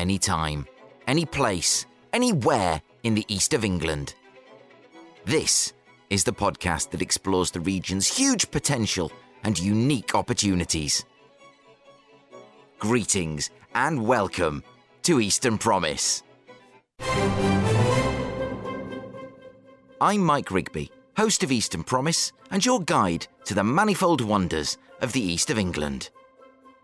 anytime, any place, anywhere in the east of England. This is the podcast that explores the region's huge potential and unique opportunities. Greetings and welcome to Eastern Promise. I'm Mike Rigby, host of Eastern Promise and your guide to the manifold wonders of the east of England.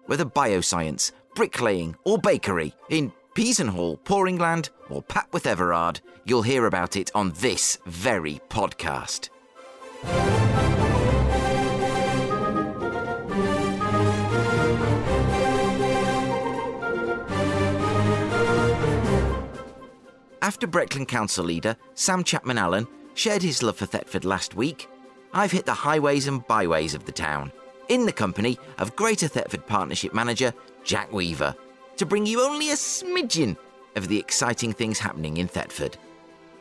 Whether bioscience, bricklaying, or bakery, in Peasenhall, Poringland, or Papworth Everard, you'll hear about it on this very podcast. After Breckland Council leader Sam Chapman Allen shared his love for Thetford last week, I've hit the highways and byways of the town in the company of Greater Thetford Partnership Manager Jack Weaver to bring you only a smidgen of the exciting things happening in Thetford.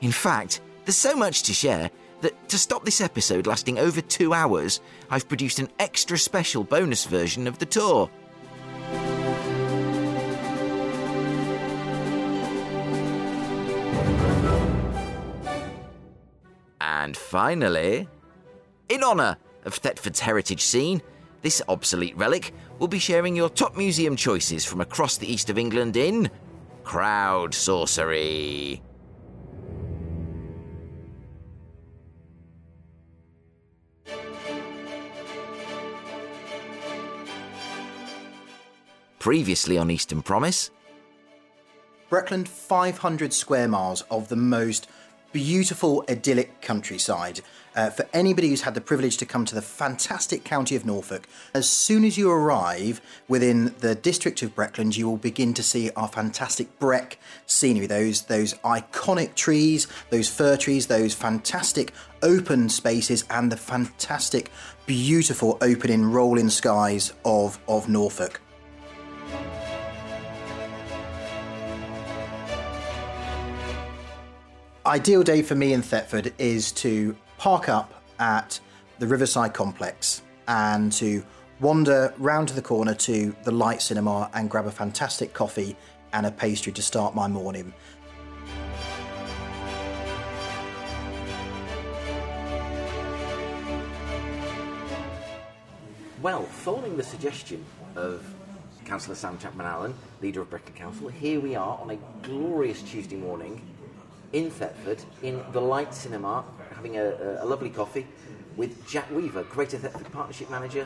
In fact, there's so much to share that to stop this episode lasting over two hours, I've produced an extra special bonus version of the tour. And finally, in honour of Thetford's heritage scene, this obsolete relic will be sharing your top museum choices from across the east of England in Crowd Sorcery. Previously on Eastern Promise, Breckland 500 square miles of the most beautiful, idyllic countryside. Uh, for anybody who's had the privilege to come to the fantastic county of Norfolk, as soon as you arrive within the district of Breckland, you will begin to see our fantastic Breck scenery. Those those iconic trees, those fir trees, those fantastic open spaces, and the fantastic, beautiful opening rolling skies of of Norfolk. Ideal day for me in Thetford is to park up at the Riverside Complex and to wander round to the corner to the Light Cinema and grab a fantastic coffee and a pastry to start my morning. Well, following the suggestion of Councillor Sam Chapman Allen, leader of Breckland Council, here we are on a glorious Tuesday morning in Thetford, in the Light Cinema, having a, a lovely coffee with Jack Weaver, Greater Thetford Partnership Manager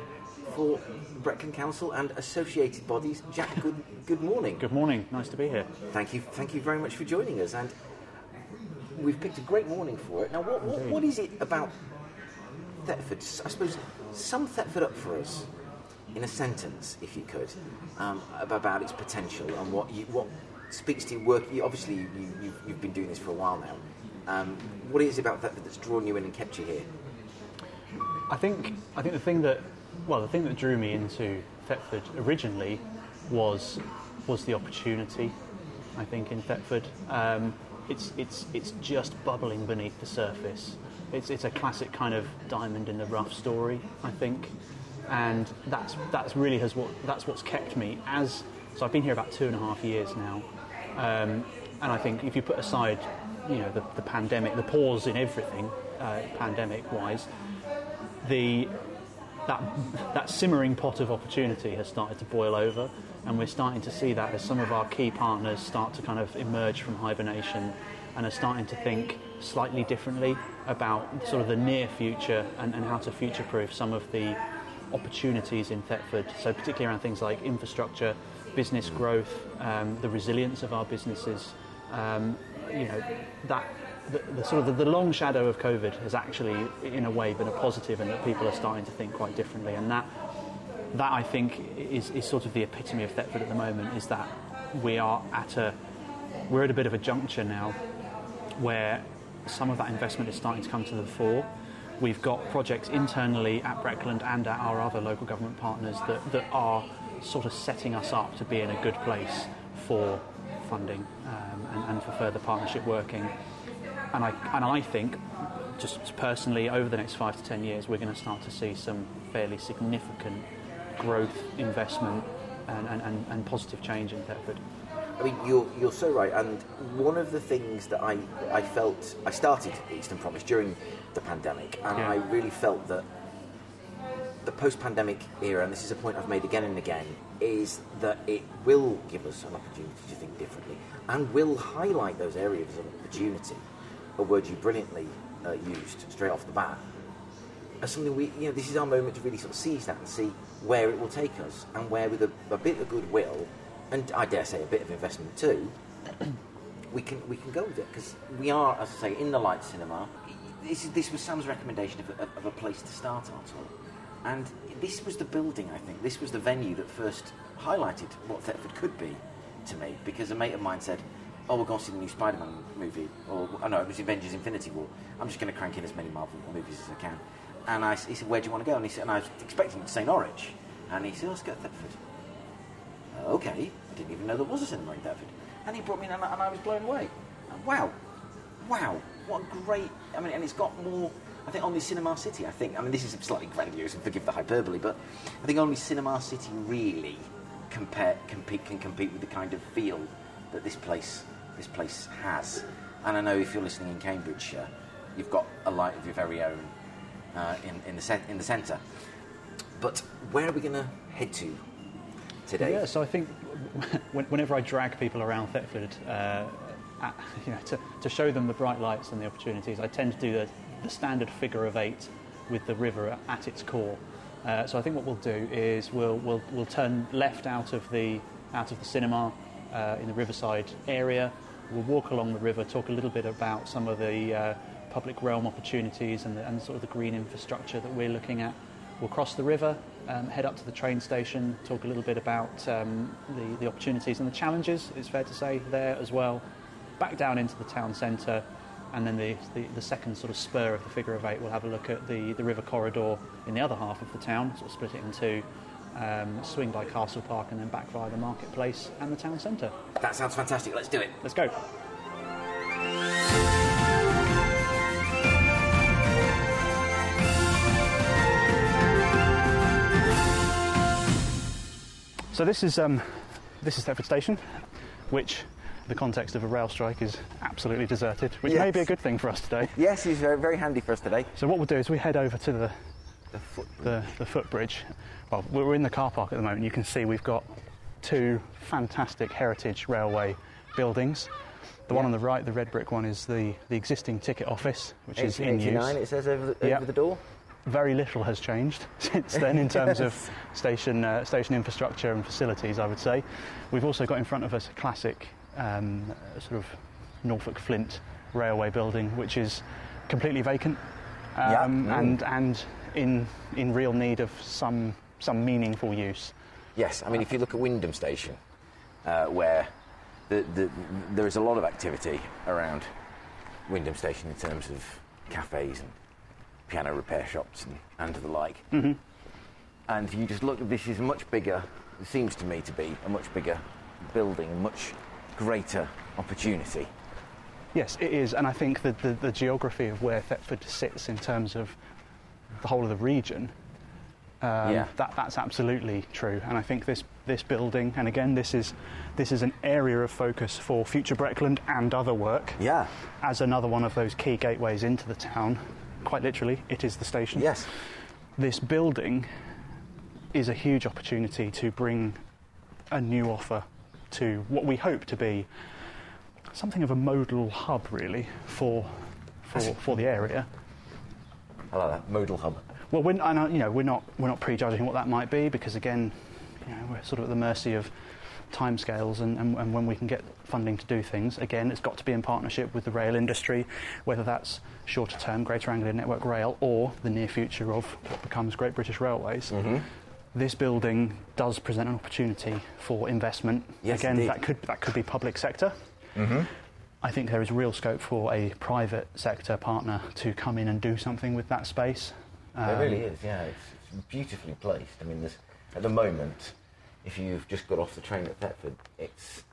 for Breckland Council and associated bodies. Jack, good, good morning. Good morning. Nice to be here. Thank you. Thank you very much for joining us. And we've picked a great morning for it. Now, what, what, what is it about Thetford? I suppose sum Thetford up for us in a sentence, if you could, um, about its potential and what you, what speaks to your work. You, obviously, you, you, you've been doing this for a while now. Um, what is it about that that's drawn you in and kept you here? I think I think the thing that well the thing that drew me into Thetford originally was was the opportunity. I think in Thetford, um, it's it's it's just bubbling beneath the surface. It's it's a classic kind of diamond in the rough story. I think, and that's that's really has what that's what's kept me as. So I've been here about two and a half years now, um, and I think if you put aside, you know, the, the pandemic, the pause in everything, uh, pandemic-wise, the that that simmering pot of opportunity has started to boil over, and we're starting to see that as some of our key partners start to kind of emerge from hibernation and are starting to think slightly differently about sort of the near future and, and how to future-proof some of the opportunities in Thetford. So particularly around things like infrastructure, business growth, um, the resilience of our businesses. Um, you know, that the, the, sort of the, the, long shadow of COVID has actually, in a way, been a positive, and that people are starting to think quite differently. And that, that I think, is, is sort of the epitome of Thetford at the moment. Is that we are at a, we're at a bit of a juncture now, where some of that investment is starting to come to the fore. We've got projects internally at Breckland and at our other local government partners that, that are sort of setting us up to be in a good place for funding um, and, and, for further partnership working. And I, and I think, just personally, over the next five to ten years, we're going to start to see some fairly significant growth, investment, and, and, and positive change in Thetford. I mean, you're, you're so right. And one of the things that I, I felt, I started Eastern Promise during the pandemic, and Yeah. I really felt that the post pandemic era, and this is a point I've made again and again, is that it will give us an opportunity to think differently and will highlight those areas of opportunity, a word you brilliantly uh, used straight off the bat, as something we, you know, this is our moment to really sort of seize that and see where it will take us and where, with a, a bit of goodwill and I dare say a bit of investment too, we can we can go with it because we are, as I say, in the light cinema. This, this was Sam's recommendation of a, of a place to start our tour, and this was the building. I think this was the venue that first highlighted what Thetford could be to me because a mate of mine said. Oh, we're going to see the new Spider-Man movie, or oh, no, it was Avengers: Infinity War. I'm just going to crank in as many Marvel movies as I can. And I, he said, "Where do you want to go?" And he said, and I was expecting to say Norwich, and he said, oh, "Let's go to Thetford." okay, I didn't even know there was a cinema in Thetford. And he brought me in and I, and I was blown away. And wow, wow, what a great, I mean, and it's got more, I think only Cinema City, I think, I mean, this is slightly grandiose and forgive the hyperbole, but I think only Cinema City really compare, compete, can compete with the kind of feel that this place, this place has. And I know if you're listening in Cambridgeshire, you've got a light of your very own uh, in, in, the in the centre. But where are we going to head to today? Yeah, so I think whenever I drag people around Thetford, uh, at, you know, to, to show them the bright lights and the opportunities, I tend to do the, the standard figure of eight with the river at, its core. Uh, so I think what we'll do is we'll, we'll, we'll turn left out of the, out of the cinema uh, in the riverside area. We'll walk along the river, talk a little bit about some of the uh, public realm opportunities and, the, and sort of the green infrastructure that we're looking at. We'll cross the river, um, head up to the train station, talk a little bit about um, the, the opportunities and the challenges, it's fair to say, there as well. Back down into the town centre, and then the, the, the second sort of spur of the figure of eight, we'll have a look at the, the river corridor in the other half of the town, sort of split it in two, um, swing by Castle Park, and then back via the marketplace and the town centre. That sounds fantastic. Let's do it. Let's go. So this is um, this is Thetford Station, which, the context of a rail strike, is absolutely deserted, which may be a good thing for us today. Yes, he's very, very handy for us today. So what we'll do is we head over to the The foot. the, the footbridge. Well, we're in the car park at the moment. You can see we've got two fantastic heritage railway buildings. The one on the right, the red brick one, is the, the existing ticket office, which is in 1889, use. it says over the, Yeah. over the door. Very little has changed since then in terms of station, uh, station infrastructure and facilities, I would say. We've also got in front of us a classic um, sort of Norfolk Flint railway building, which is completely vacant Yeah. um, Mm. and, and in, in real need of some, some meaningful use. Yes, I mean, if you look at Wymondham Station, uh, where the, the, there is a lot of activity around Wymondham Station in terms of cafes and piano repair shops and, and the like. Mm-hmm. And you just look, this is much bigger, it seems to me to be a much bigger building, much greater opportunity. Yes, it is, and I think that the, the geography of where Thetford sits in terms of the whole of the region, um, Yeah. that, that's absolutely true. And I think this, this building, and again, this is, this is an area of focus for future Breckland and other work, Yeah. as another one of those key gateways into the town. Quite literally, it is the station. Yes. This building is a huge opportunity to bring a new offer to what we hope to be something of a modal hub, really, for, for, for the area. I like that, modal hub. Well, we're, I know, uh, you know, we're not we're not prejudging what that might be because again, you know, we're sort of at the mercy of timescales and, and, and when we can get funding to do things. Again, it's got to be in partnership with the rail industry, whether that's shorter term Greater Anglia Network Rail or the near future of what becomes Great British Railways. Mm-hmm. This building does present an opportunity for investment. Yes, Again, indeed. that could that could be public sector. I think there is real scope for a private sector partner to come in and do something with that space. There Um, really is, yeah. It's, it's beautifully placed. I mean, there's, at the moment, if you've just got off the train at Thetford, it's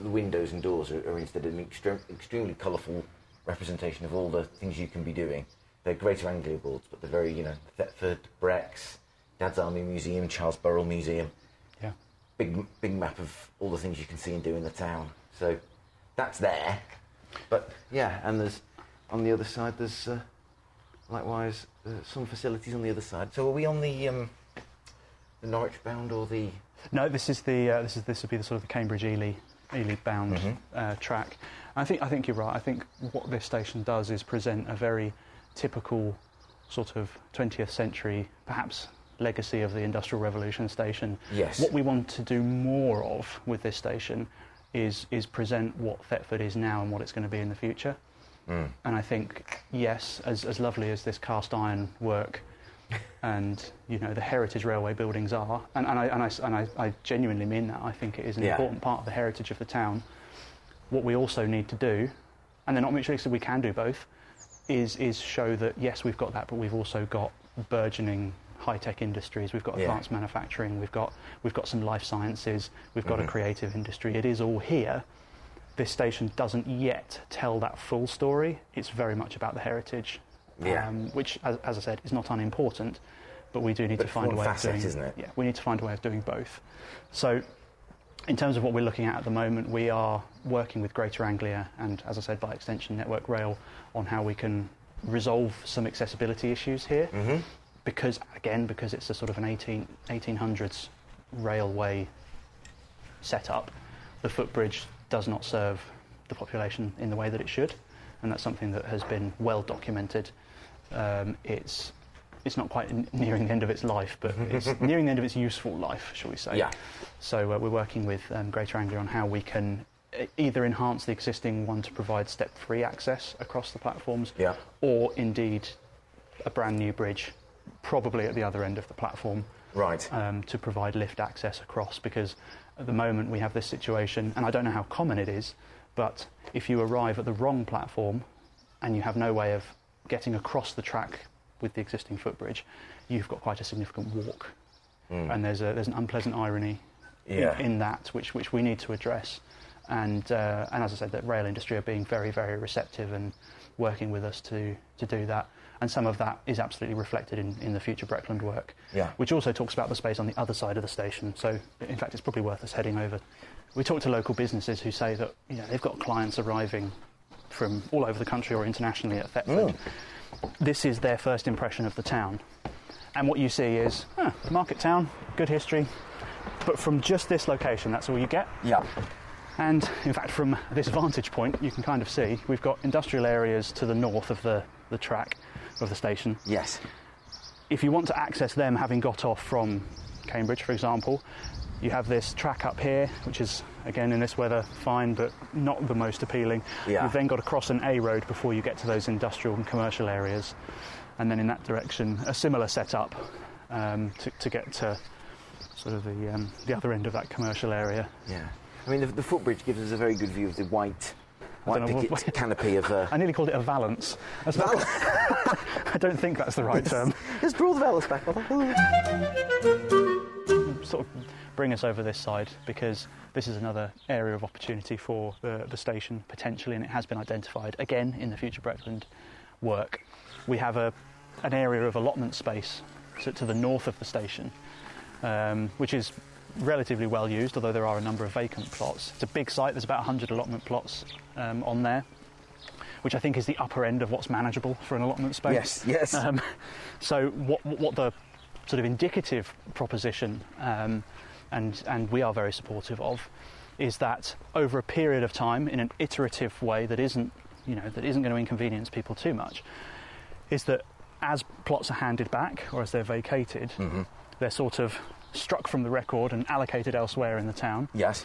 the windows and doors are, are instead an extreme, extremely colourful representation of all the things you can be doing. They're Greater Anglia boards, but they're very, you know, Thetford, Brecks, Dad's Army Museum, Charles Burrell Museum. Yeah. big big map of all the things you can see and do in the town. So that's there. But yeah, and there's on the other side there's uh, likewise uh, some facilities on the other side. So are we on the um, the Norwich bound or the No, this is the uh, this is this would be the sort of the Cambridge Ely Ely bound uh, track. I think I think you're right. I think what this station does is present a very typical sort of 20th century, perhaps legacy of the Industrial Revolution station. Yes. What we want to do more of with this station is is present what Thetford is now and what it's going to be in the future. Mm. And I think yes, as as lovely as this cast iron work and you know the heritage railway buildings are, and, and, I, and, I, and I, I genuinely mean that. I think it is an Yeah. important part of the heritage of the town. What we also need to do, and they're not mutually exclusive, we can do both, is is show that yes, we've got that, but we've also got burgeoning high-tech industries. We've got Yeah. advanced manufacturing. We've got we've got some life sciences. We've got a creative industry. It is all here. This station doesn't yet tell that full story. It's very much about the heritage, Yeah. um, which, as, as I said, is not unimportant. But we do need But to find a way facet, of doing. isn't it? Yeah, we need to find a way of doing both. So, in terms of what we're looking at at the moment, we are working with Greater Anglia and, as I said, by extension, Network Rail on how we can resolve some accessibility issues here. Mm-hmm. Because, again, because it's a sort of an 18, 1800s railway setup, the footbridge does not serve the population in the way that it should, and that's something that has been well documented. Um, it's it's not quite n- nearing the end of its life, but it's nearing the end of its useful life, shall we say? Yeah. So uh, we're working with um, Greater Anglia on how we can either enhance the existing one to provide step-free access across the platforms, Yeah. or indeed a brand new bridge, probably at the other end of the platform, right? um, to provide lift access across because at the moment we have this situation, and I don't know how common it is, but if you arrive at the wrong platform and you have no way of getting across the track with the existing footbridge, you've got quite a significant walk. And there's, a, there's an unpleasant irony in- in, that which, which we need to address. And, uh, and as I said, the rail industry are being very, very receptive and working with us to, to do that. And some of that is absolutely reflected in, in the future Breckland work, Yeah. which also talks about the space on the other side of the station. So, in fact, it's probably worth us heading over. We talk to local businesses who say that you know, they've got clients arriving from all over the country or internationally at Thetford. Hmm. This is their first impression of the town. And what you see is, huh, market town, good history, but from just this location, that's all you get. Yeah. And in fact, from this vantage point, you can kind of see we've got industrial areas to the north of the, the track of the station. Yes. If you want to access them, having got off from Cambridge, for example, you have this track up here, which is again in this weather fine, but not the most appealing. Yeah. You've then got to cross an A road before you get to those industrial and commercial areas, and then in that direction, a similar setup um, to, to get to sort of the um, the other end of that commercial area. Yeah. I mean, the, the footbridge gives us a very good view of the white, white picket what- canopy of. Uh, I nearly called it a valance. That's not- I don't think that's the right term. Let's draw the valance back. sort of bring us over this side because this is another area of opportunity for the, the station potentially, and it has been identified again in the future Breckland work. We have a, an area of allotment space to, to the north of the station, um, which is relatively well used, although there are a number of vacant plots. It's a big site, there's about 100 allotment plots um, on there. Which I think is the upper end of what's manageable for an allotment space. Yes, yes. Um, so what, what the sort of indicative proposition, um, and and we are very supportive of, is that over a period of time, in an iterative way that isn't, you know, that isn't going to inconvenience people too much, is that as plots are handed back or as they're vacated, they're sort of struck from the record and allocated elsewhere in the town yes.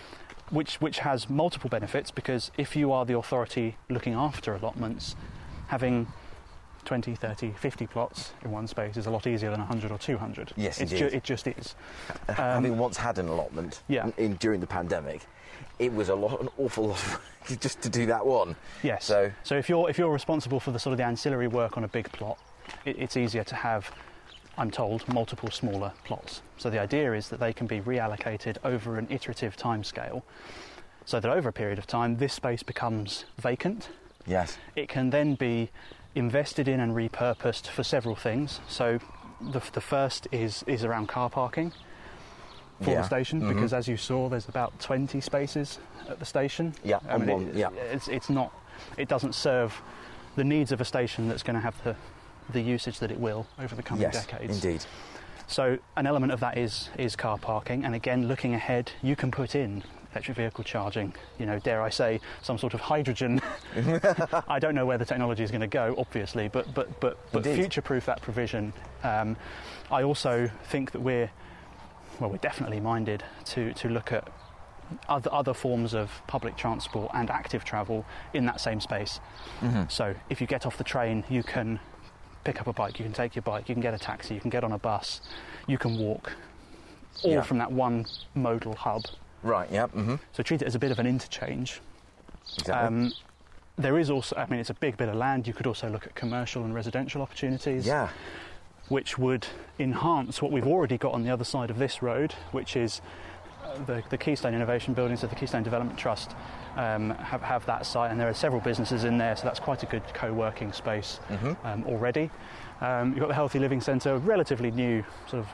which which has multiple benefits because if you are the authority looking after allotments, having 20, 30, 50 plots in one space is a lot easier than 100 or 200. Yes, it's indeed. it just is. Having um, once had an allotment yeah. in, in- during the pandemic, it was a lot, an awful lot of just to do that one. Yes. So so if you're if you're responsible for the sort of the ancillary work on a big plot, it, it's easier to have. I'm told multiple smaller plots. So the idea is that they can be reallocated over an iterative timescale, so that over a period of time this space becomes vacant yes. It can then be invested in and repurposed for several things. So, the, the first is, is around car parking. for Yeah. the station mm-hmm. because, as you saw, there's about 20 spaces at the station. Yeah, I on one- it- yeah. It's, it's not. It doesn't serve the needs of a station that's going to have the the usage that it will over the coming yes, decades. indeed. So an element of that is is car parking, and again, looking ahead, you can put in electric vehicle charging. You know, dare I say, some sort of hydrogen. I don't know where the technology is going to go, obviously, but but but but future-proof that provision. Um, I also think that we're well, we're definitely minded to to look at. Other, other forms of public transport and active travel in that same space. So, if you get off the train, you can pick up a bike, you can take your bike, you can get a taxi, you can get on a bus, you can walk, all Yeah. from that one modal hub. Right, yeah, mm-hmm. So treat it as a bit of an interchange. Exactly. Um, there is also, I mean, it's a big bit of land. You could also look at commercial and residential opportunities, yeah, which would enhance what we've already got on the other side of this road, which is uh, the, the Keystone Innovation Buildings of the Keystone Development Trust um, have, have that site, and there are several businesses in there, so that's quite a good co-working space um, already. Um, you've got the Healthy Living Centre, relatively new sort of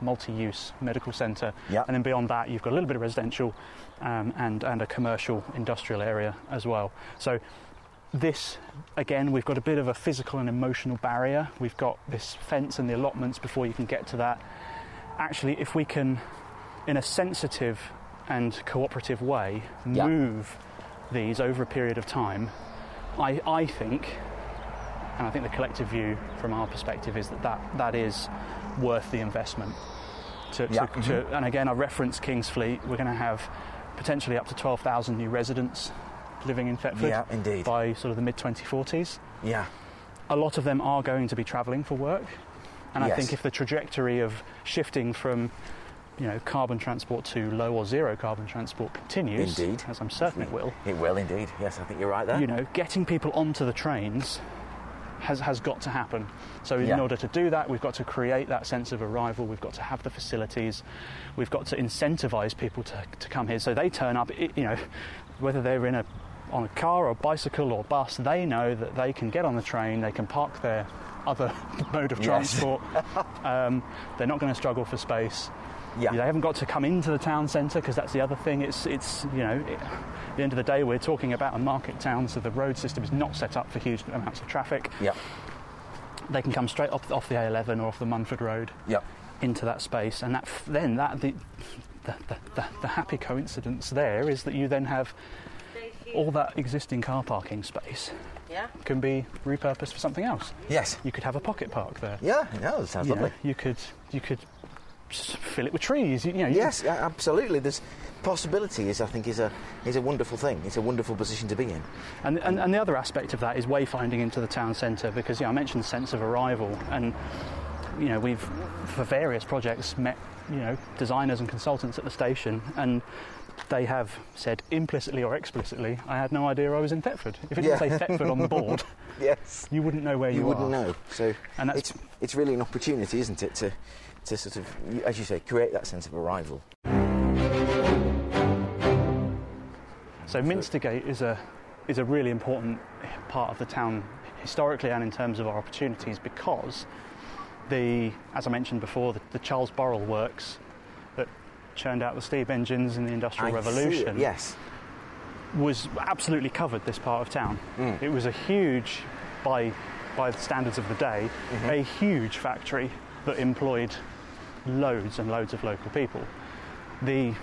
multi-use medical centre, Yeah. and then beyond that, you've got a little bit of residential um, and and a commercial industrial area as well. So this again, we've got a bit of a physical and emotional barrier. We've got this fence and the allotments before you can get to that. Actually, if we can, in a sensitive and cooperative way, Yeah. move these over a period of time, I, I think, and I think the collective view from our perspective is that that, that is worth the investment. To, to, Yeah. to, mm-hmm. and again, I reference Kingsfleet. We're going to have potentially up to 12,000 new residents living in Thetford Yeah, indeed. by sort of the mid 2040s. yeah, A lot of them are going to be travelling for work, and I think if the trajectory of shifting from you know carbon transport to low or zero carbon transport continues, Indeed. as I'm certain it will, it will indeed. Yes, I think you're right there. you know, getting people onto the trains has, has got to happen. So in Yeah. order to do that, we've got to create that sense of arrival. We've got to have the facilities. We've got to incentivise people to, to come here. So they turn up, you know, whether they're in a on a car or bicycle or bus, they know that they can get on the train. They can park their other mode of Yes. transport. um, they're not going to struggle for space. Yeah. They haven't got to come into the town centre because that's the other thing. It's, it's you know, it, at the end of the day, we're talking about a market town, so the road system is not set up for huge amounts of traffic. Yep, They can come straight off, off the A11 or off the Mundford Road yep. into that space, and that then that the the, the, the the happy coincidence there is that you then have all that existing car parking space Yeah. can be repurposed for something else. Yes. You could have a pocket park there. Yeah, no, that sounds You know, lovely. you could you could s- fill it with trees. You, know, you Yes, yeah, absolutely. There's possibility is I think is a is a wonderful thing. It's a wonderful position to be in. And, and, and the other aspect of that is wayfinding into the town centre because you know, I mentioned sense of arrival and you know we've for various projects met you know designers and consultants at the station and they have said implicitly or explicitly I had no idea I was in Thetford. If it didn't say Thetford on the board, Yes. you wouldn't know where you, You wouldn't are. know. So And that's- it's it's really an opportunity, isn't it, to to sort of, as you say, create that sense of arrival. So Minstergate is a is a really important part of the town historically and in terms of our opportunities because the as I mentioned before the, the Charles Burrell works that churned out the steam engines in the Industrial I it, Revolution Yes. was absolutely covered this part of town. Mm. It was a huge by by the standards of the day mm-hmm. a huge factory that employed loads and loads of local people. The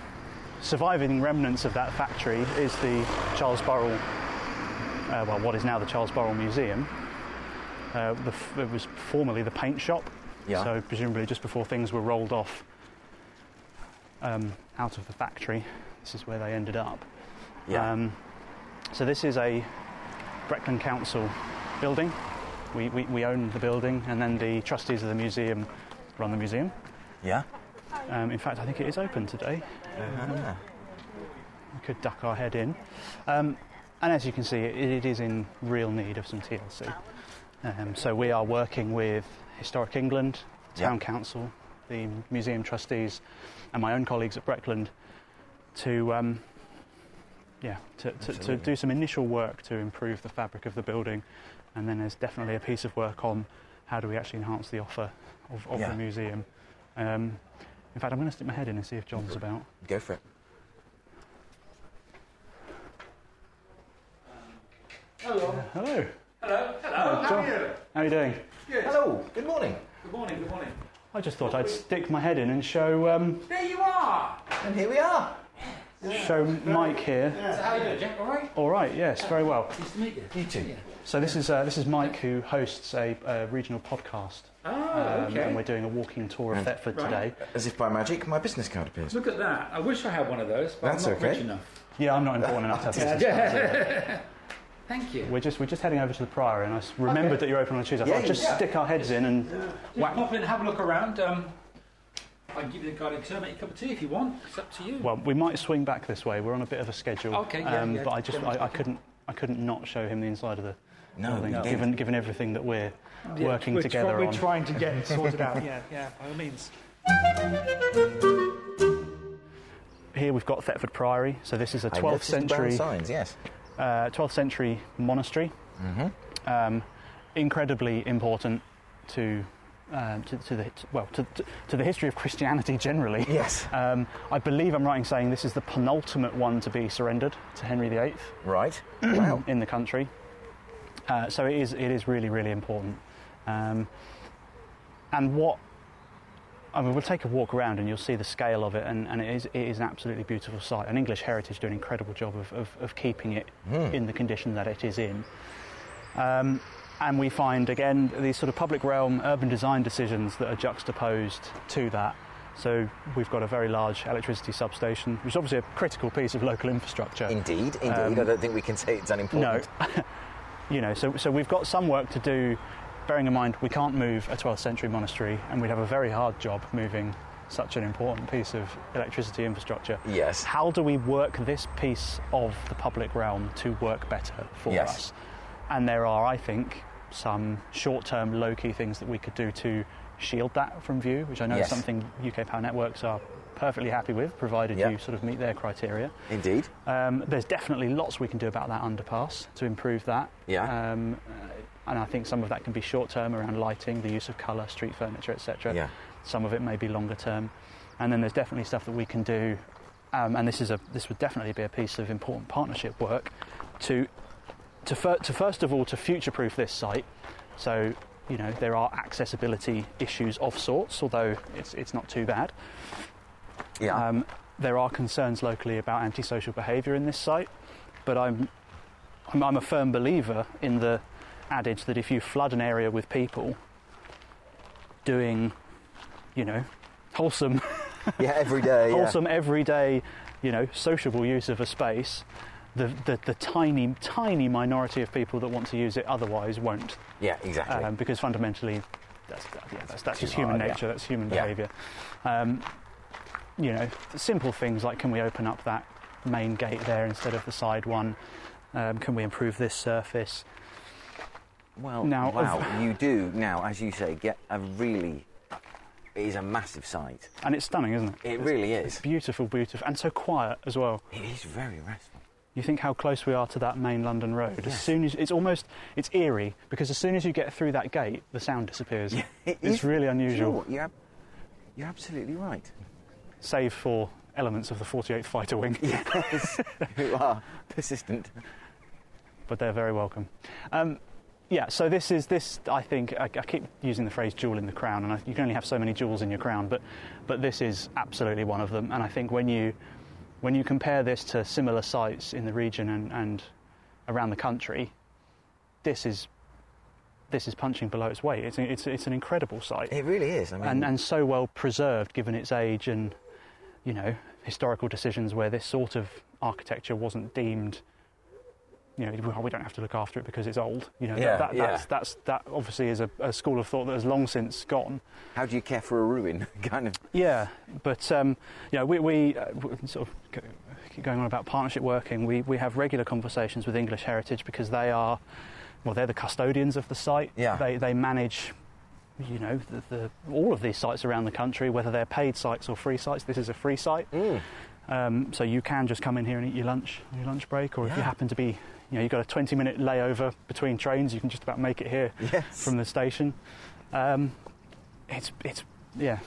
surviving remnants of that factory is the Charles Burrell, uh, well, what is now the Charles Burrell Museum. Uh, the, it was formerly the paint shop, Yeah. so presumably just before things were rolled off um, out of the factory, this is where they ended up. Yeah. Um, so this is a Breckland Council building. We, we, we own the building, and then the trustees of the museum run the museum. Yeah. Um, in fact, I think it is open today. Ah. We could duck our head in. Um, and as you can see, it, it is in real need of some TLC. Um, so we are working with Historic England, Town Yeah. Council, the museum trustees, and my own colleagues at Breckland to, um, yeah, to, to, to do some initial work to improve the fabric of the building. And then there's definitely a piece of work on how do we actually enhance the offer of, of Yeah. the museum. Um, In fact, I'm going to stick my head in and see if John's about. Go for it. Hello. Hello, hello. Hello. How are you? How are you doing? Good. Hello. Good morning. Good morning. Good morning. I just thought I'd stick my head in and show um, There you are. And here we are. show Mike here. So how are you doing, Jack? All right. All right. Yes. Very well. Nice to meet you. You too. So this is uh, this is Mike who hosts a, uh regional podcast, Oh, um, okay. and we're doing a walking tour of Thetford Right. today. As if by magic, my business card appears. Look at that. I wish I had one of those, but That's I'm not okay. rich enough. Yeah, I'm not important enough to have business. Thank you. We're just we're just heading over to the Priory, and I remembered Okay. that you're open on Tuesday. I Yeah, thought I'd just yeah. stick our heads in and Just whack. pop in, have a look around. Um, I can give you the guided tour, make a cup of tea if you want. It's up to you. Well, we might swing back this way. We're on a bit of a schedule. Okay, yeah, um, yeah, but I just I, I couldn't I couldn't not show him the inside of the No, no. given given everything that we're Yeah, working we're together try- on. We're trying to get sorted out. Yeah, yeah, by all means. Here we've got Thetford Priory. So this is a 12th noticed the brown century signs. Yes. uh, 12th century monastery. Mm-hmm. Um, incredibly important to, um, to, to the well to, to, to the history of Christianity generally. Yes. Um, I believe I'm right in saying this is the penultimate one to be surrendered to Henry VIII Right. wow. in the country. Uh, so it is it is really really important. Um, and what I mean, we'll take a walk around and you'll see the scale of it, and, and it, is, it is an absolutely beautiful site. And English Heritage do an incredible job of, of, of keeping it in the condition that it is in. Um, and we find, again, these sort of public realm urban design decisions that are juxtaposed to that. So we've got a very large electricity substation, which is obviously a critical piece of local infrastructure. Indeed. Indeed. Um, I don't think we can say it's unimportant. No. you know, so, so we've got some work to do, bearing in mind we can't move a 12th century monastery and we'd have a very hard job moving such an important piece of electricity infrastructure. Yes. How do we work this piece of the public realm to work better for Yes. us? And there are, I think, some short term, low key things that we could do to shield that from view, which I know Yes. is something UK Power Networks are perfectly happy with, provided Yeah. you sort of meet their criteria. Indeed. Um, there's definitely lots we can do about that underpass to improve that. Yeah. Um, and I think some of that can be short term around lighting, the use of colour, street furniture, etc. Yeah. Some of it may be longer term. And then there's definitely stuff that we can do, um, and this is a this would definitely be a piece of important partnership work to to, fir- to first of all to future proof this site. So you know there are accessibility issues of sorts, although it's it's not too bad. Yeah. Um, there are concerns locally about antisocial behaviour in this site, but I'm, I'm I'm a firm believer in the adage that if you flood an area with people doing, you know, wholesome, yeah. Every day. Yeah. wholesome everyday, you know, sociable use of a space, the, the the tiny tiny minority of people that want to use it otherwise won't, Yeah. Exactly. um, because fundamentally, that's yeah, that's, that's just human hard, yeah. nature. That's human Yeah. behaviour. Um, you know, simple things like can we open up that main gate there instead of the side one? Um, can we improve this surface? Well, Now, wow, you do now, as you say, get a really. It is a massive site. And it's stunning, isn't it? It really It's is. beautiful, beautiful, and so quiet as well. It is very restful. You think how close we are to that main London road. As soon as it's almost it's eerie because as soon as you get through that gate, the sound disappears. It it's is- really you know unusual, what? You're, you're absolutely right. Save for elements of the 48th Fighter Wing. Yes, you are persistent. but they're very welcome. Um, yeah, so this is this. I think I, I keep using the phrase "jewel in the crown," and I, you can only have so many jewels in your crown, but but this is absolutely one of them. And I think when you when you compare this to similar sites in the region and, and around the country, this is this is punching below its weight. It's it's, it's an incredible site It really is. I mean, and, and so well preserved given its age and you know historical decisions where this sort of architecture wasn't deemed you know well, we don't have to look after it because it's old you know Yeah, that, that, yeah. that's, that's that obviously is a, a school of thought that has long since gone how do you care for a ruin? kind of. yeah but um, you know we, we uh, sort of keep going on about partnership working we, we have regular conversations with English Heritage because they are well they're the custodians of the site Yeah. they, they manage you know the, the, all of these sites around the country whether they're paid sites or free sites this is a free site um, so you can just come in here and eat your lunch your lunch break or if you happen to be you know you've got a 20 minute layover between trains you can just about make it here Yes. from the station um, it's it's yeah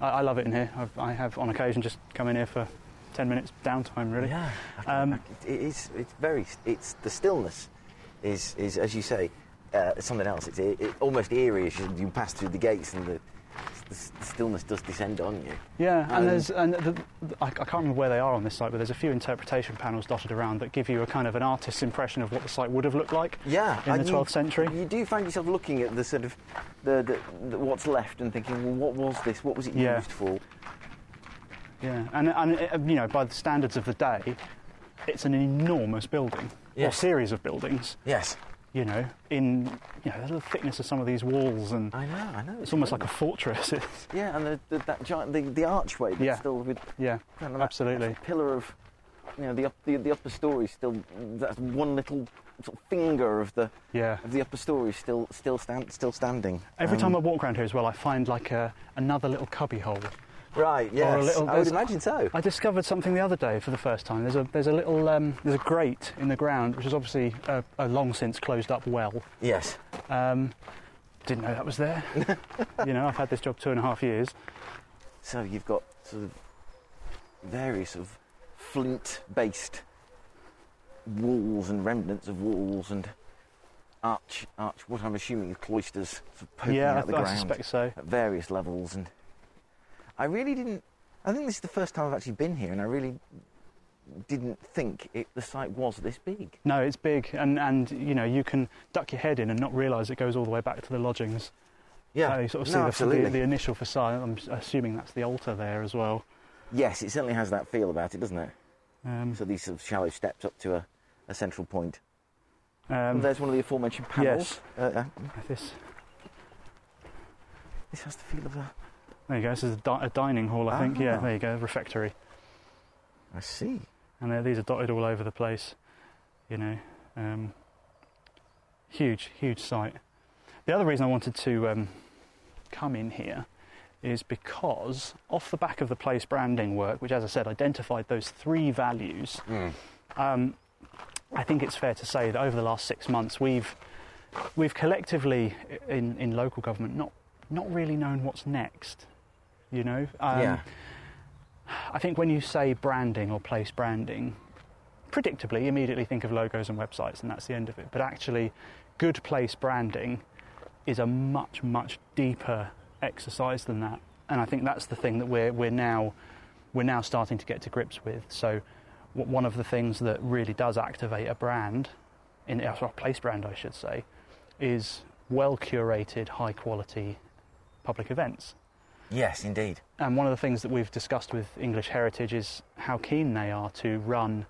I, I love it in here. I've, I have on occasion just come in here for ten minutes downtime. Really. Yeah, Um, it is. It's very. It's the stillness is is as you say uh, something else. It's it, it, almost eerie as you, you pass through the gates and the, the, the stillness does descend on you. Yeah, and Um, there's and the, I, I can't remember where they are on this site, but there's a few interpretation panels dotted around that give you a kind of an artist's impression of what the site would have looked like Yeah, in and the you- 12th century. You do find yourself looking at the sort of the, what's left and thinking, well, what was this? What was it Yeah. used for? Yeah, and and uh, you know, by the standards of the day, it's an enormous building or series of buildings. Yes, You know, in you know the thickness of some of these walls, and I know, I know. it's almost like a fortress. Yeah, and the, the, that giant the, the archway that's Yeah. still with yeah, kind of that- absolutely. that pillar of you know the, up, the the upper story still that's one little sort of finger of the Yeah. of the upper story still still stand still standing. Every Um, time I walk around here as well, I find like a, another little cubby hole. Right, yes, or a little- I would imagine so. I discovered something the other day for the first time. There's a there's a little um, there's a grate in the ground, which is obviously a, a long since closed up well. Yes, Um, didn't know that was there. you know, I've had this job two and a half years. so you've got sort of various sort of flint-based walls and remnants of walls and arch arch what I'm assuming is cloisters sort of poking yeah, I, out the I ground. suspect so. at various levels and I really didn't I think this is the first time I've actually been here and I really didn't think it, the site was this big. No, it's big, and and you know you can duck your head in and not realise it goes all the way back to the lodgings. Yeah, So you sort of see no, the, the, the initial facade. I'm assuming that's the altar there as well. yes, it certainly has that feel about it, doesn't it? Um, So these sort of shallow steps up to a, a central point. um, there's one of the aforementioned panels. yes. Uh, uh, this this has the feel of a. there you go. This is a, di- a dining hall, I think. Yeah, Ah. there you go, refectory. I see. and uh, these are dotted all over the place. You know, um, huge, huge site. The other reason I wanted to um, come in here is because off the back of the place branding work, which, as I said, identified those three values. Um, I think it's fair to say that over the last six months, we've we've collectively in, in local government not not really known what's next. You know, um, yeah. I think when you say branding or place branding, predictably, you immediately think of logos and websites, and that's the end of it. But actually, good place branding is a much, much deeper exercise than that. And I think that's the thing that we're, we're, now, we're now starting to get to grips with. So, w- one of the things that really does activate a brand, in a place brand, I should say, is well curated, high quality public events. Yes, indeed. And one of the things that we've discussed with English Heritage is how keen they are to run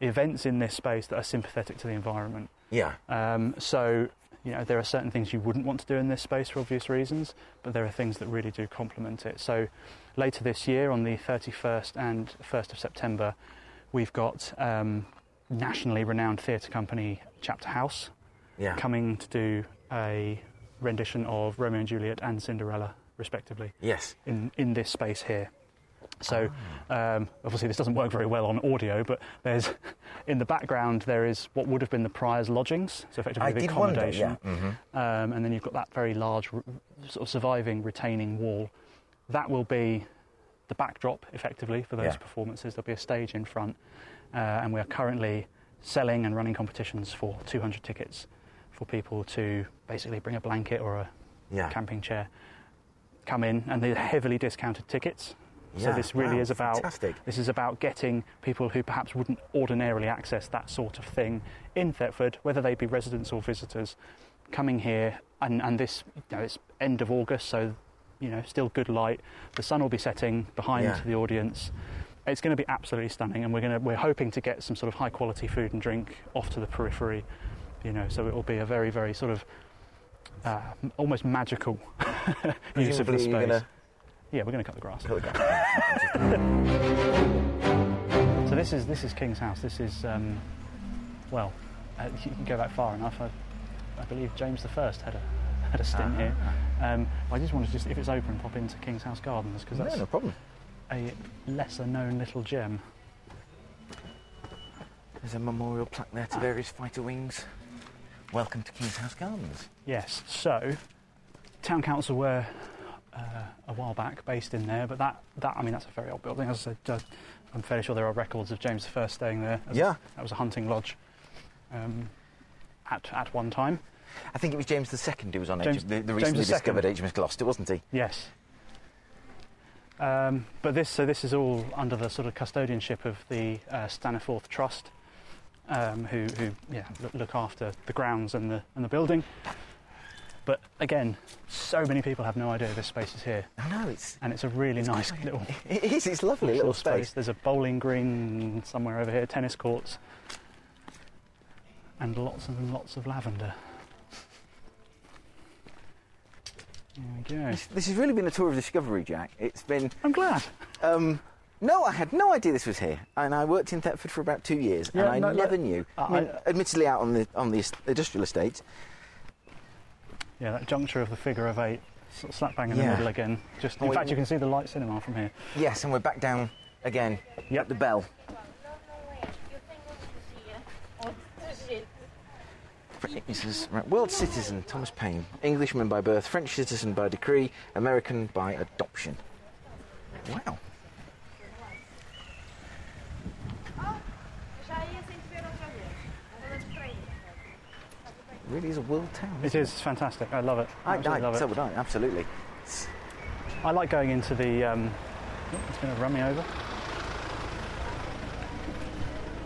events in this space that are sympathetic to the environment. Yeah. Um, so, you know, there are certain things you wouldn't want to do in this space for obvious reasons, but there are things that really do complement it. So, later this year, on the 31st and 1st of September, we've got um, nationally renowned theatre company Chapter House Yeah. coming to do a rendition of Romeo and Juliet and Cinderella, respectively Yes. in, in this space here. So um, obviously this doesn't work very well on audio, but there's in the background there is what would have been the prior's lodgings, so effectively I the did wonder. accommodation, Yeah. hmm um, and then you've got that very large sort of surviving retaining wall. That will be the backdrop effectively for those Yeah. performances. There'll be a stage in front, uh, and we are currently selling and running competitions for 200 tickets for people to basically bring a blanket or a Yeah. camping chair, come in, and they're heavily discounted tickets. Yeah, So this really wow, is about fantastic. this is about getting people who perhaps wouldn't ordinarily access that sort of thing in Thetford, whether they be residents or visitors, coming here. And, and this, you know, it's end of August, so you know, still good light. The sun will be setting behind Yeah. the audience. It's going to be absolutely stunning, and we're going to we're hoping to get some sort of high quality food and drink off to the periphery. You know, so it will be a very very sort of uh, almost magical use of the space. gonna Yeah, we're going to cut the grass. cut the grass. So this is this is King's House. This is um, well, uh, you can go back far enough. I, I believe James I had a had a stint here. Um, I just wanted to just if it's open, pop into King's House Gardens because no, that's no problem. a lesser known little gem. There's a memorial plaque there to various fighter wings. Welcome to King's House Gardens. Yes. So, town council were uh, a while back, based in there. But that, that I mean, that's a very old building. As I said, uh, I'm fairly sure there are records of James I staying there. Yeah. that was a hunting lodge um, at at one time. I think it was James II who was on James- H- the, the James recently II. discovered HMS Gloucester, wasn't he? Yes. Um, but this, so this is all under the sort of custodianship of the uh, Staniforth Trust, um, who, who yeah, look, after the grounds and the and the building. But again, so many people have no idea this space is here, I know it's. and it's a really nice little, It is. It's lovely little little space. There's a bowling green somewhere over here, tennis courts, and lots and lots of lavender. There we go. This, this has really been a tour of discovery, Jack. It's been. I'm glad. Um, no, I had no idea this was here, and I worked in Thetford for about two years, Yeah, and I no, no, never knew. I, I- mean, admittedly, out on the on the industrial estate. Yeah, that juncture of the figure of eight, sort of slap bang in the middle again. Just, in Oh, fact, it- you can see the light cinema from here. Yes, and we're back down again Yep. at the bell. Right, World citizen Thomas Paine, Englishman by birth, French citizen by decree, American by adoption. Wow. Really is a world town. It is fantastic. I love it. I, Absolutely I, love so it. would I, absolutely. It's- I like going into the. Um, oh, it's going to run me over.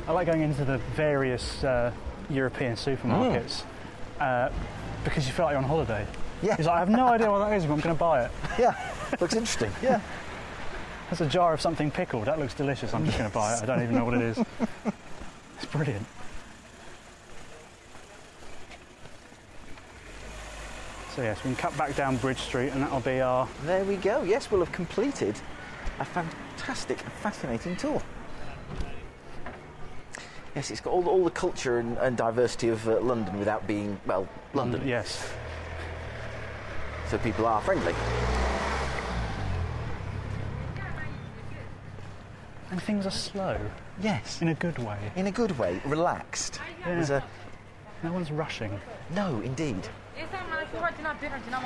I like going into the various uh, European supermarkets uh, because you feel like you're on holiday. Yeah. It's like, I have no idea what that is, but I'm going to buy it. Yeah, looks interesting. Yeah. There's a jar of something pickled. That looks delicious. I'm just going to buy it. I don't even know what it is. It's brilliant. So yes, we can cut back down Bridge Street, and that'll be our. There we go. Yes, we'll have completed a fantastic and fascinating tour. Yes, it's got all, all the culture and, and diversity of uh, London without being, well, London. Yes. So people are friendly. And things are slow Yes. in a good way. In a good way, relaxed. There's a, No one's rushing. no, indeed.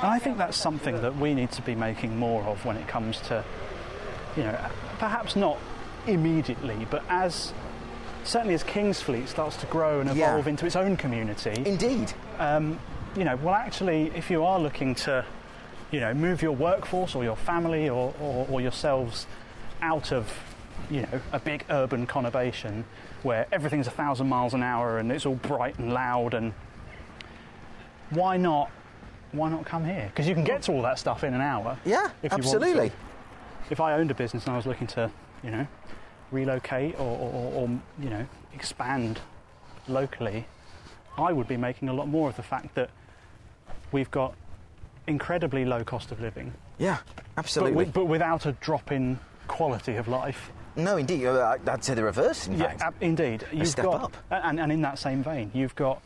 And I think that's something that we need to be making more of when it comes to, you know, perhaps not immediately, but as certainly as Kingsfleet starts to grow and Yeah. evolve into its own community, Indeed. Um, you know, well, actually, if you are looking to, you know, move your workforce or your family or, or, or yourselves out of, you know, a big urban conurbation where everything's a thousand miles an hour and it's all bright and loud, and why not, why not come here? Because you can get to all that stuff in an hour. Yeah, if absolutely. If I owned a business and I was looking to, you know, relocate or, or, or, you know, expand locally, I would be making a lot more of the fact that we've got incredibly low cost of living, Yeah, but, absolutely. wi- but without a drop in quality of life. no, indeed. I'd say the reverse, in fact. ab- indeed. You've step got, up. And, and in that same vein, you've got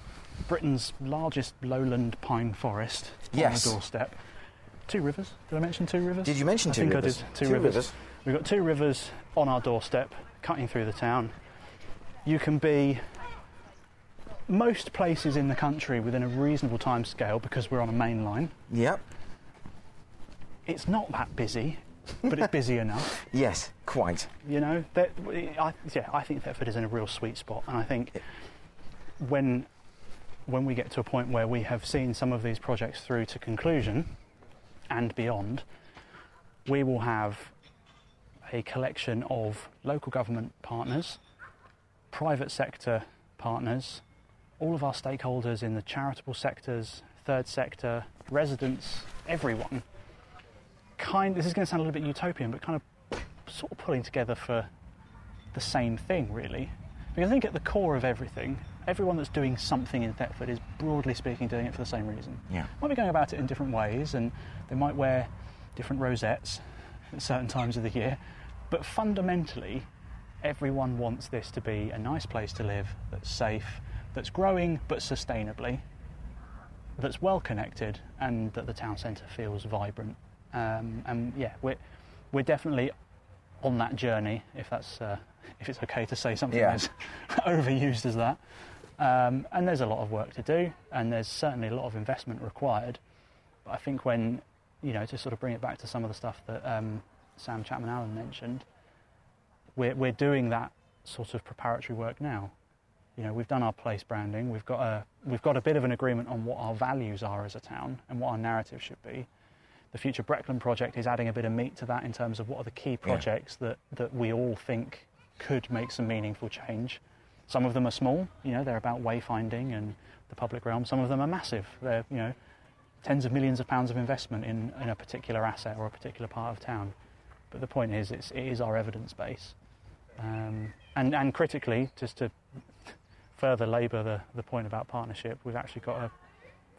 Britain's largest lowland pine forest Yes. on the doorstep. Two rivers. Did I mention two rivers? Did you mention I two think rivers? I did. Two, Two rivers. rivers. We've got two rivers on our doorstep, cutting through the town. You can be most places in the country within a reasonable time scale because we're on a main line. Yep. It's not that busy, but it's busy enough. Yes, quite. You know, that, I, yeah, I think Thetford is in a real sweet spot, and I think when when we get to a point where we have seen some of these projects through to conclusion and beyond, we will have a collection of local government partners, private sector partners, all of our stakeholders in the charitable sectors, third sector, residents, everyone. Kind. This is going to sound a little bit utopian, but kind of sort of pulling together for the same thing, really. Because I think at the core of everything, everyone that's doing something in Thetford is broadly speaking doing it for the same reason. Yeah. Might be going about it in different ways, and they might wear different rosettes at certain times of the year, but fundamentally, everyone wants this to be a nice place to live that's safe, that's growing but sustainably, that's well connected, and that the town centre feels vibrant. Um, and yeah, we're we're definitely on that journey, if that's uh, if it's okay to say something Yeah. as overused as that. Um, and there's a lot of work to do, and there's certainly a lot of investment required. But I think when you know, to sort of bring it back to some of the stuff that um, Sam Chapman Allen mentioned, we're, we're doing that sort of preparatory work now. You know, we've done our place branding, we've got, a, we've got a bit of an agreement on what our values are as a town and what our narrative should be. The Future Breckland project is adding a bit of meat to that in terms of what are the key projects that, that we all think could make some meaningful change. Some of them are small, you know, they're about wayfinding and the public realm. Some of them are massive. They're, you know, tens of millions of pounds of investment in, in a particular asset or a particular part of town. But the point is, it's, it is our evidence base. Um, and, and critically, just to further labour the, the point about partnership, we've actually got a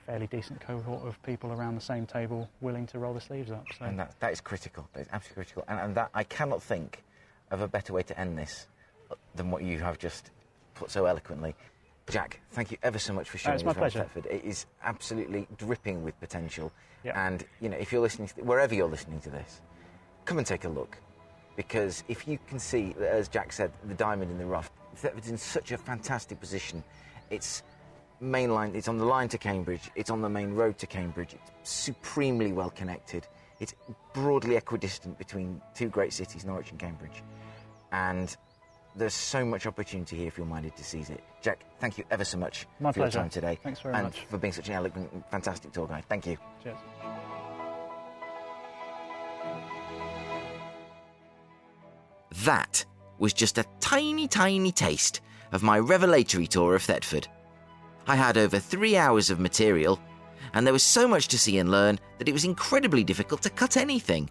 fairly decent cohort of people around the same table willing to roll the sleeves up. So. And that, that is critical. That is absolutely critical. And, and that I cannot think of a better way to end this than what you have just put so eloquently. Jack, thank you ever so much for uh, sharing it's my this around. Thetford. It is absolutely dripping with potential. Yeah. And you know, if you're listening, to, wherever you're listening to this, come and take a look, because if you can see, as Jack said, the diamond in the rough, Thetford's in such a fantastic position. It's main line. It's on the line to Cambridge. It's on the main road to Cambridge. It's supremely well connected. It's broadly equidistant between two great cities, Norwich and Cambridge. And there's so much opportunity here if you're minded to seize it. Jack, thank you ever so much My for pleasure. your time today. Thanks very and much. for being such an elegant, fantastic tour guide. Thank you. Cheers. That was just a tiny, tiny taste of my revelatory tour of Thetford. I had over three hours of material, and there was so much to see and learn that it was incredibly difficult to cut anything.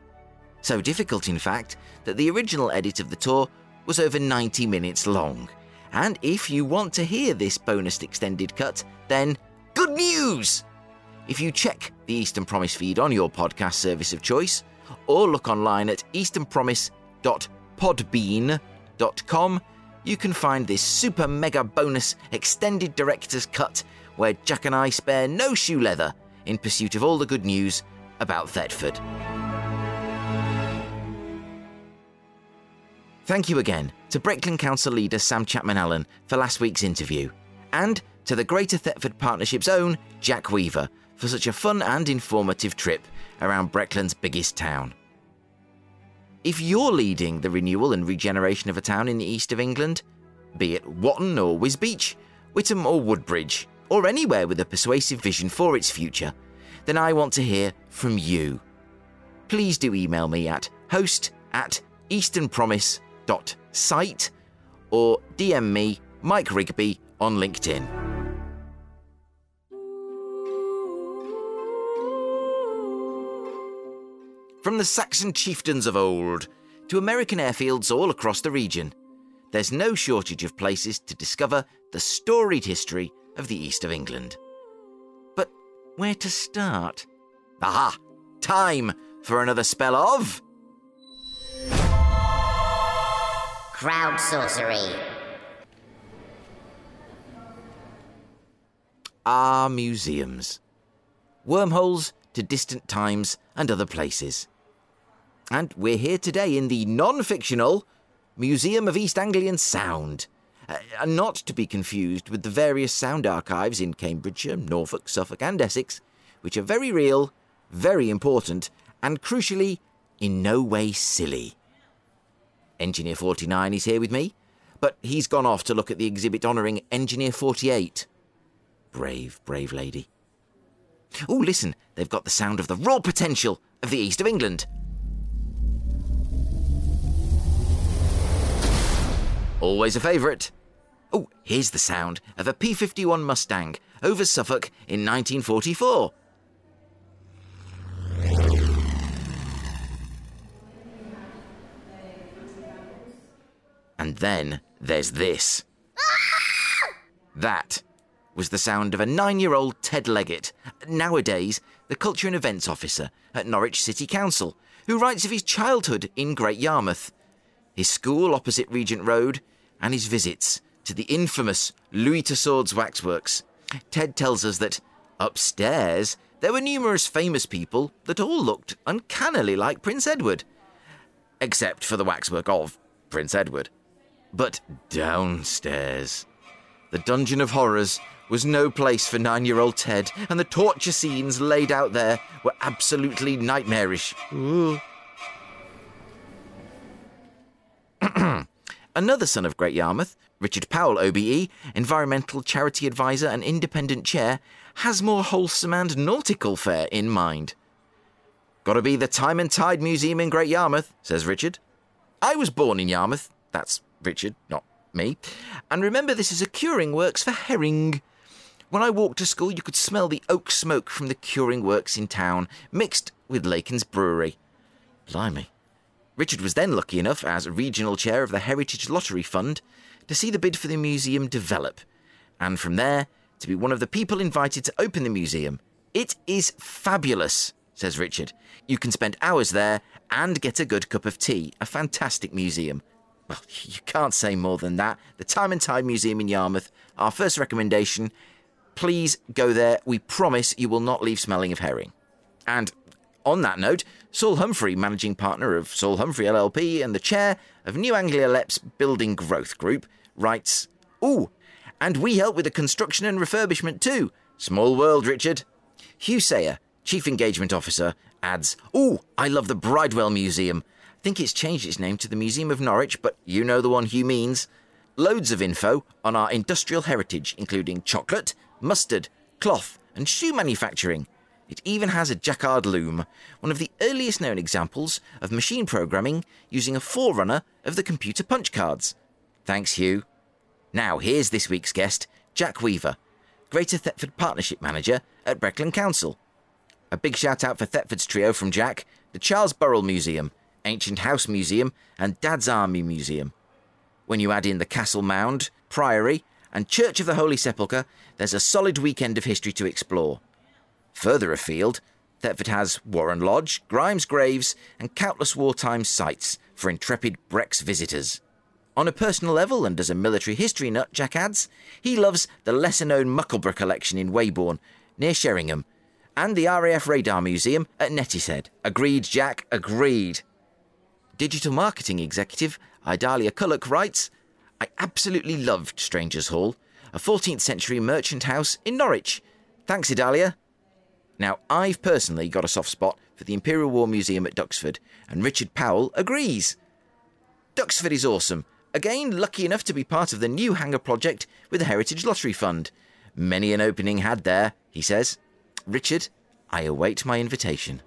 So difficult, in fact, that the original edit of the tour was over 90 minutes long. And if you want to hear this bonus extended cut, then good news! If you check the Eastern Promise feed on your podcast service of choice, or look online at easternpromise.podbean.com, you can find this super mega bonus extended director's cut where Jack and I spare no shoe leather in pursuit of all the good news about Thetford. Thank you again to Breckland Council leader Sam Chapman Allen for last week's interview, and to the Greater Thetford Partnership's own Jack Weaver for such a fun and informative trip around Breckland's biggest town. If you're leading the renewal and regeneration of a town in the east of England, be it Watton or Wisbech, Witham or Woodbridge, or anywhere with a persuasive vision for its future, then I want to hear from you. Please do email me at host at easternpromise.site or DM me, Mike Rigby, on LinkedIn. From the Saxon chieftains of old to American airfields all across the region, there's no shortage of places to discover the storied history of the east of England. But where to start? Aha! Time for another spell of. Crowd sorcery. Our museums. Wormholes to distant times and other places. And we're here today in the non fictional Museum of East Anglian Sound. Uh, not to be confused with the various sound archives in Cambridgeshire, Norfolk, Suffolk, and Essex, which are very real, very important, and crucially, in no way silly. Engineer 49 is here with me, but he's gone off to look at the exhibit honouring Engineer 48. Brave, brave lady. Oh, listen, they've got the sound of the raw potential of the east of England. Always a favourite. Oh, here's the sound of a P 51 Mustang over Suffolk in 1944. And then there's this. That was the sound of a nine year old Ted Leggett, nowadays the Culture and Events Officer at Norwich City Council, who writes of his childhood in Great Yarmouth, his school opposite Regent Road, and his visits to the infamous Louis Tussauds waxworks. Ted tells us that upstairs there were numerous famous people that all looked uncannily like Prince Edward, except for the waxwork of Prince Edward. But downstairs, the Dungeon of Horrors was no place for nine year old Ted, and the torture scenes laid out there were absolutely nightmarish. Another son of Great Yarmouth, Richard Powell, OBE, environmental charity advisor and independent chair, has more wholesome and nautical fare in mind. Gotta be the Time and Tide Museum in Great Yarmouth, says Richard. I was born in Yarmouth. That's Richard, not me. And remember, this is a curing works for herring. When I walked to school, you could smell the oak smoke from the curing works in town, mixed with Lacon's Brewery. Blimey. Richard was then lucky enough, as regional chair of the Heritage Lottery Fund, to see the bid for the museum develop, and from there to be one of the people invited to open the museum. It is fabulous, says Richard. You can spend hours there and get a good cup of tea. A fantastic museum. Well, you can't say more than that. The Time and Tide Museum in Yarmouth, our first recommendation. Please go there. We promise you will not leave smelling of herring. And on that note, Saul Humphrey, managing partner of Saul Humphrey LLP and the chair of New Anglia LEP's Building Growth Group, writes, Ooh, and we help with the construction and refurbishment too. Small world, Richard. Hugh Sayer, Chief Engagement Officer, adds, Ooh, I love the Bridewell Museum. Think it's changed its name to the Museum of Norwich, but you know the one Hugh means. Loads of info on our industrial heritage, including chocolate, mustard, cloth, and shoe manufacturing. It even has a Jacquard loom, one of the earliest known examples of machine programming using a forerunner of the computer punch cards. Thanks, Hugh. Now, here's this week's guest, Jack Weaver, Greater Thetford Partnership Manager at Breckland Council. A big shout out for Thetford's trio from Jack, the Charles Burrell Museum, Ancient House Museum, and Dad's Army Museum. When you add in the Castle Mound, Priory, and Church of the Holy Sepulchre, there's a solid weekend of history to explore. Further afield, Thetford has Warren Lodge, Grimes Graves, and countless wartime sites for intrepid Brecks visitors. On a personal level, and as a military history nut, Jack adds, he loves the lesser known Muckleburgh collection in Weybourne, near Sheringham, and the RAF Radar Museum at Neatishead. Agreed, Jack, agreed. Digital marketing executive Idalia Culloch writes, I absolutely loved Strangers Hall, a 14th century merchant house in Norwich. Thanks, Idalia. Now, I've personally got a soft spot for the Imperial War Museum at Duxford, and Richard Powell agrees. Duxford is awesome. Again, lucky enough to be part of the new hangar project with the Heritage Lottery Fund. Many an opening had there, he says. Richard, I await my invitation.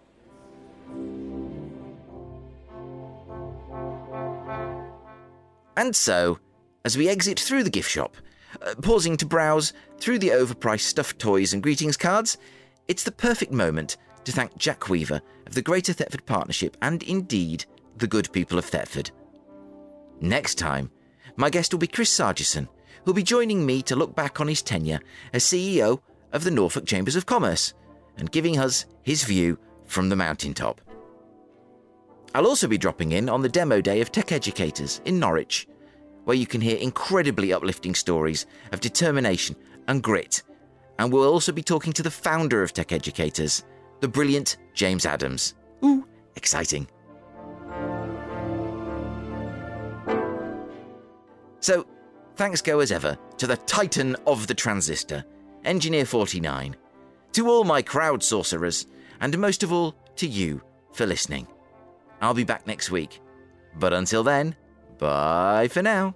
And so, as we exit through the gift shop, uh, pausing to browse through the overpriced stuffed toys and greetings cards, it's the perfect moment to thank Jack Weaver of the Greater Thetford Partnership and indeed the good people of Thetford. Next time, my guest will be Chris Sargisson, who'll be joining me to look back on his tenure as CEO of the Norfolk Chambers of Commerce and giving us his view from the mountaintop. I'll also be dropping in on the demo day of Tech Educators in Norwich, where you can hear incredibly uplifting stories of determination and grit. And we'll also be talking to the founder of Tech Educators, the brilliant James Adams. Ooh, exciting. So, thanks go as ever to the titan of the transistor, Engineer 49, to all my crowd sorcerers, and most of all, to you for listening. I'll be back next week. But until then, bye for now.